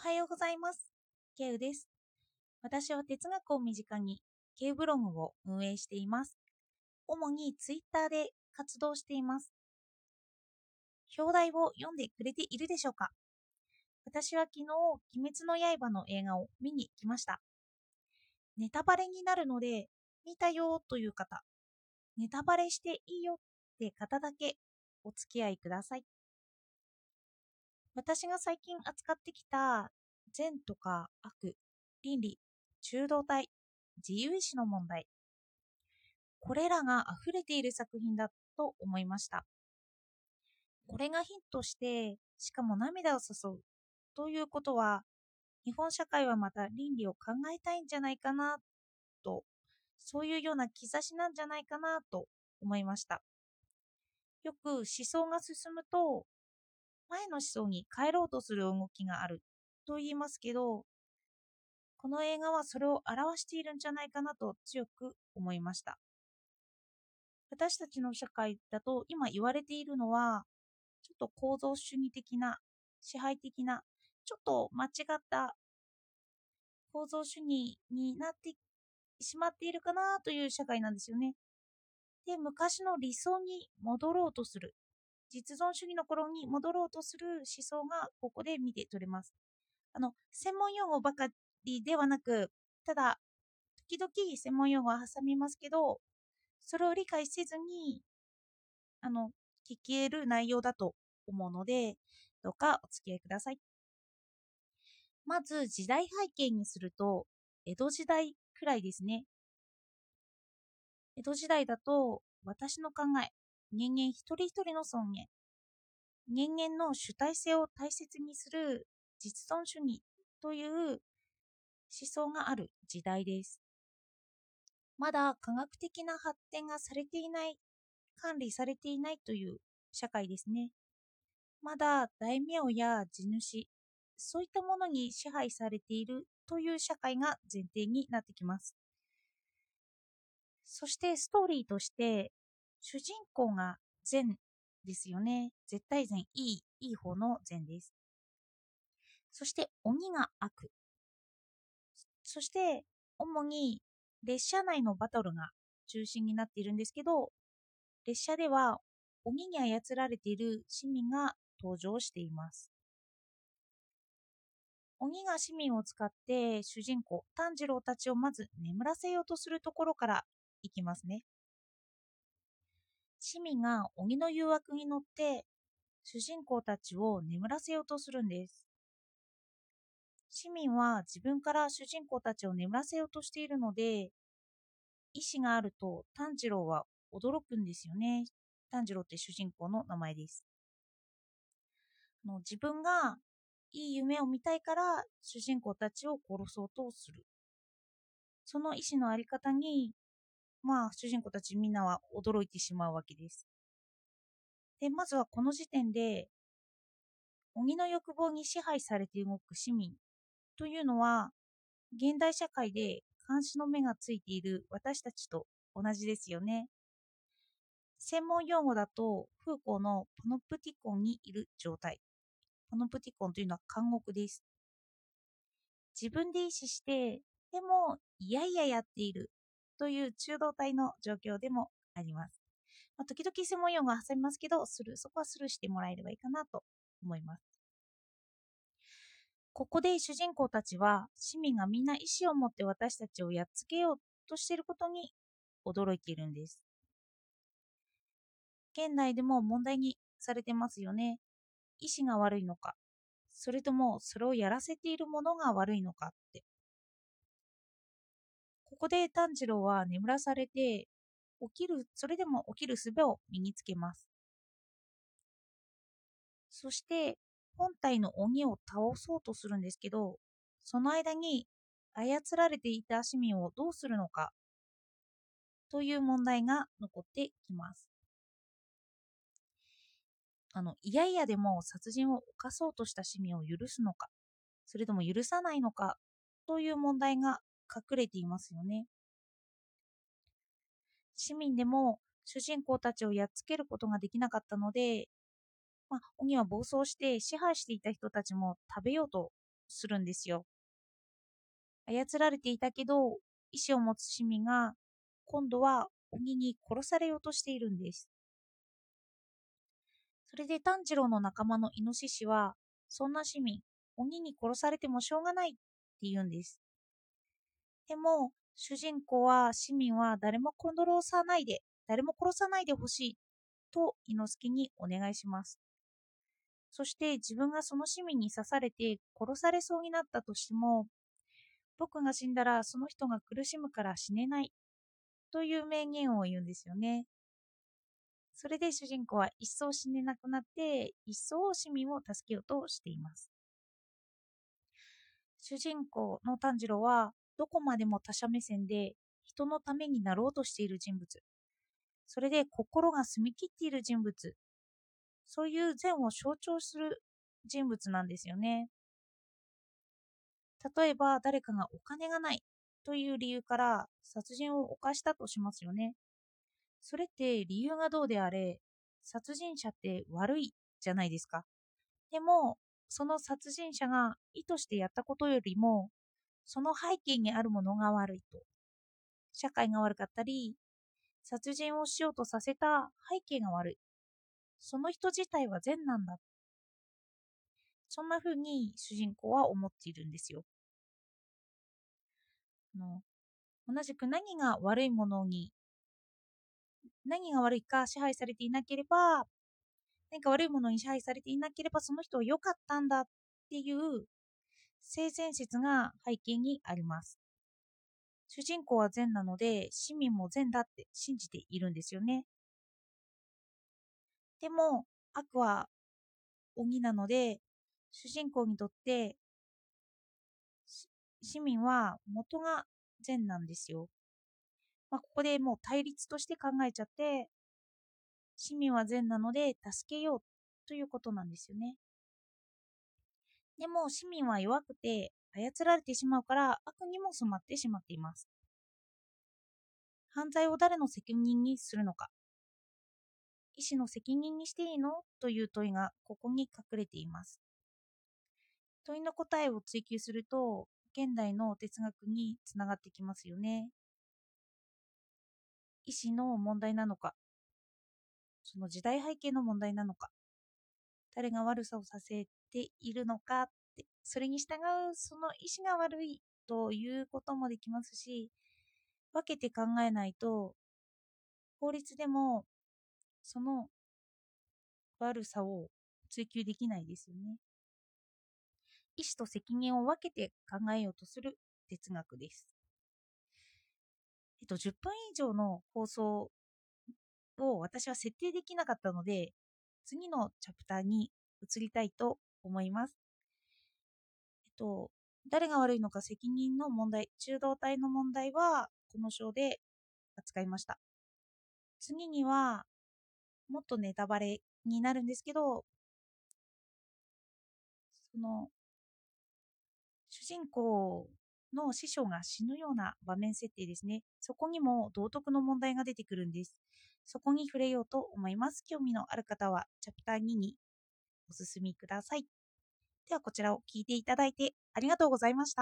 はようございます。ケウです。私は哲学を身近にケウブログを運営しています。主にツイッターで活動しています。表題を読んでくれているでしょうか？私は昨日、鬼滅の刃の映画を見に来ました。ネタバレになるので、見たよという方、ネタバレしていいよって方だけお付き合いください。私が最近扱ってきた善とか悪、倫理、中道体、自由意志の問題。これらが溢れている作品だと思いました。これがヒントして、しかも涙を誘うということは、日本社会はまた倫理を考えたいんじゃないかなと、そういうような兆しなんじゃないかなと思いました。よく思想が進むと、前の思想に帰ろうとする動きがあると言いますけど、この映画はそれを表しているんじゃないかなと強く思いました。私たちの社会だと今言われているのは、ちょっと構造主義的な、支配的な、ちょっと間違った構造主義になってしまっているかなという社会なんですよね。で、昔の理想に戻ろうとする。実存主義の頃に戻ろうとする思想がここで見て取れます。あの、専門用語ばかりではなく、ただ、時々専門用語は挟みますけど、それを理解せずに、あの、聞ける内容だと思うので、どうかお付き合いください。まず、時代背景にすると、江戸時代くらいですね。江戸時代だと、私の考え、人間一人一人の尊厳、人間の主体性を大切にする実存主義という思想がある時代です。まだ科学的な発展がされていない、管理されていないという社会ですね。まだ大名や地主、そういったものに支配されているという社会が前提になってきます。そしてストーリーとして、主人公が善ですよね。絶対善、いい、いい方の善です。そして鬼が悪。そして、主に列車内のバトルが中心になっているんですけど、列車では鬼に操られている市民が登場しています。鬼が市民を使って主人公炭治郎たちをまず眠らせようとするところからいきますね。市民が鬼の誘惑に乗って主人公たちを眠らせようとするんです。市民は自分から主人公たちを眠らせようとしているので、意志があると炭治郎は驚くんですよね。炭治郎って主人公の名前です。あの自分がいい夢を見たいから主人公たちを殺そうとする。その意志のあり方に、まあ主人公たちみんなは驚いてしまうわけです。で、まずはこの時点で、鬼の欲望に支配されて動く市民というのは、現代社会で監視の目がついている私たちと同じですよね。専門用語だと、フーコーのパノプティコンにいる状態。パノプティコンというのは監獄です。自分で意思して、でも、いやいややっているという中道体の状況でもあります。まあ、時々専門用語は挟みますけど、スルー、そこはスルーしてもらえればいいかなと思います。ここで主人公たちは、市民がみんな意志を持って私たちをやっつけようとしていることに驚いているんです。現代でも問題にされてますよね。意志が悪いのか、それともそれをやらせているものが悪いのかって。ここで炭治郎は眠らされて、起きる、それでも起きる術を身につけます。そして、本体の鬼を倒そうとするんですけど、その間に操られていた市民をどうするのかという問題が残ってきます。あの、いやいやでも殺人を犯そうとした市民を許すのか、それとも許さないのかという問題が隠れていますよね。市民でも主人公たちをやっつけることができなかったので、まあ、鬼は暴走して支配していた人たちも食べようとするんですよ。操られていたけど、意志を持つ市民が今度は鬼に殺されようとしているんです。それで炭治郎の仲間のイノシシは、そんな市民、鬼に殺されてもしょうがないって言うんです。でも、主人公は市民は誰も殺さないで、誰も殺さないでほしいと伊之助にお願いします。そして自分がその市民に刺されて殺されそうになったとしても、僕が死んだらその人が苦しむから死ねないという名言を言うんですよね。それで主人公は一層死ねなくなって一層市民を助けようとしています。主人公の炭治郎はどこまでも他者目線で人のためになろうとしている人物。それで心が澄み切っている人物。そういう善を象徴する人物なんですよね。例えば誰かがお金がないという理由から殺人を犯したとしますよね。それって理由がどうであれ、殺人者って悪いじゃないですか。でも、その殺人者が意図してやったことよりも、その背景にあるものが悪いと。社会が悪かったり、殺人をしようとさせた背景が悪い。その人自体は善なんだ。そんな風に主人公は思っているんですよ。の同じく何が悪いものに何が悪いか支配されていなければ何か悪いものに支配されていなければその人は良かったんだっていう性善説が背景にあります主人公は善なので市民も善だって信じているんですよねでも悪は鬼なので主人公にとって市民は元が善なんですよ。まあ、ここでもう対立として考えちゃって、市民は善なので助けようということなんですよね。でも市民は弱くて操られてしまうから悪にも染まってしまっています。犯罪を誰の責任にするのか。医師の責任にしていいの？という問いがここに隠れています。問いの答えを追求すると現代の哲学につながってきますよね。意思の問題なのか、その時代背景の問題なのか、誰が悪さをさせているのかって、それに従うその意思が悪いということもできますし、分けて考えないと、法律でもその悪さを追求できないですよね。意思と責任を分けて考えようとする哲学です。えっと、10分以上の放送を私は設定できなかったので、次のチャプターに移りたいと思います。えっと、誰が悪いのか責任の問題、中道体の問題はこの章で扱いました。次には、もっとネタバレになるんですけど、その主人公の師匠が死ぬような場面設定ですね。そこにも道徳の問題が出てくるんです。そこに触れようと思います。興味のある方はチャプター2にお進みください。ではこちらを聞いていただいてありがとうございました。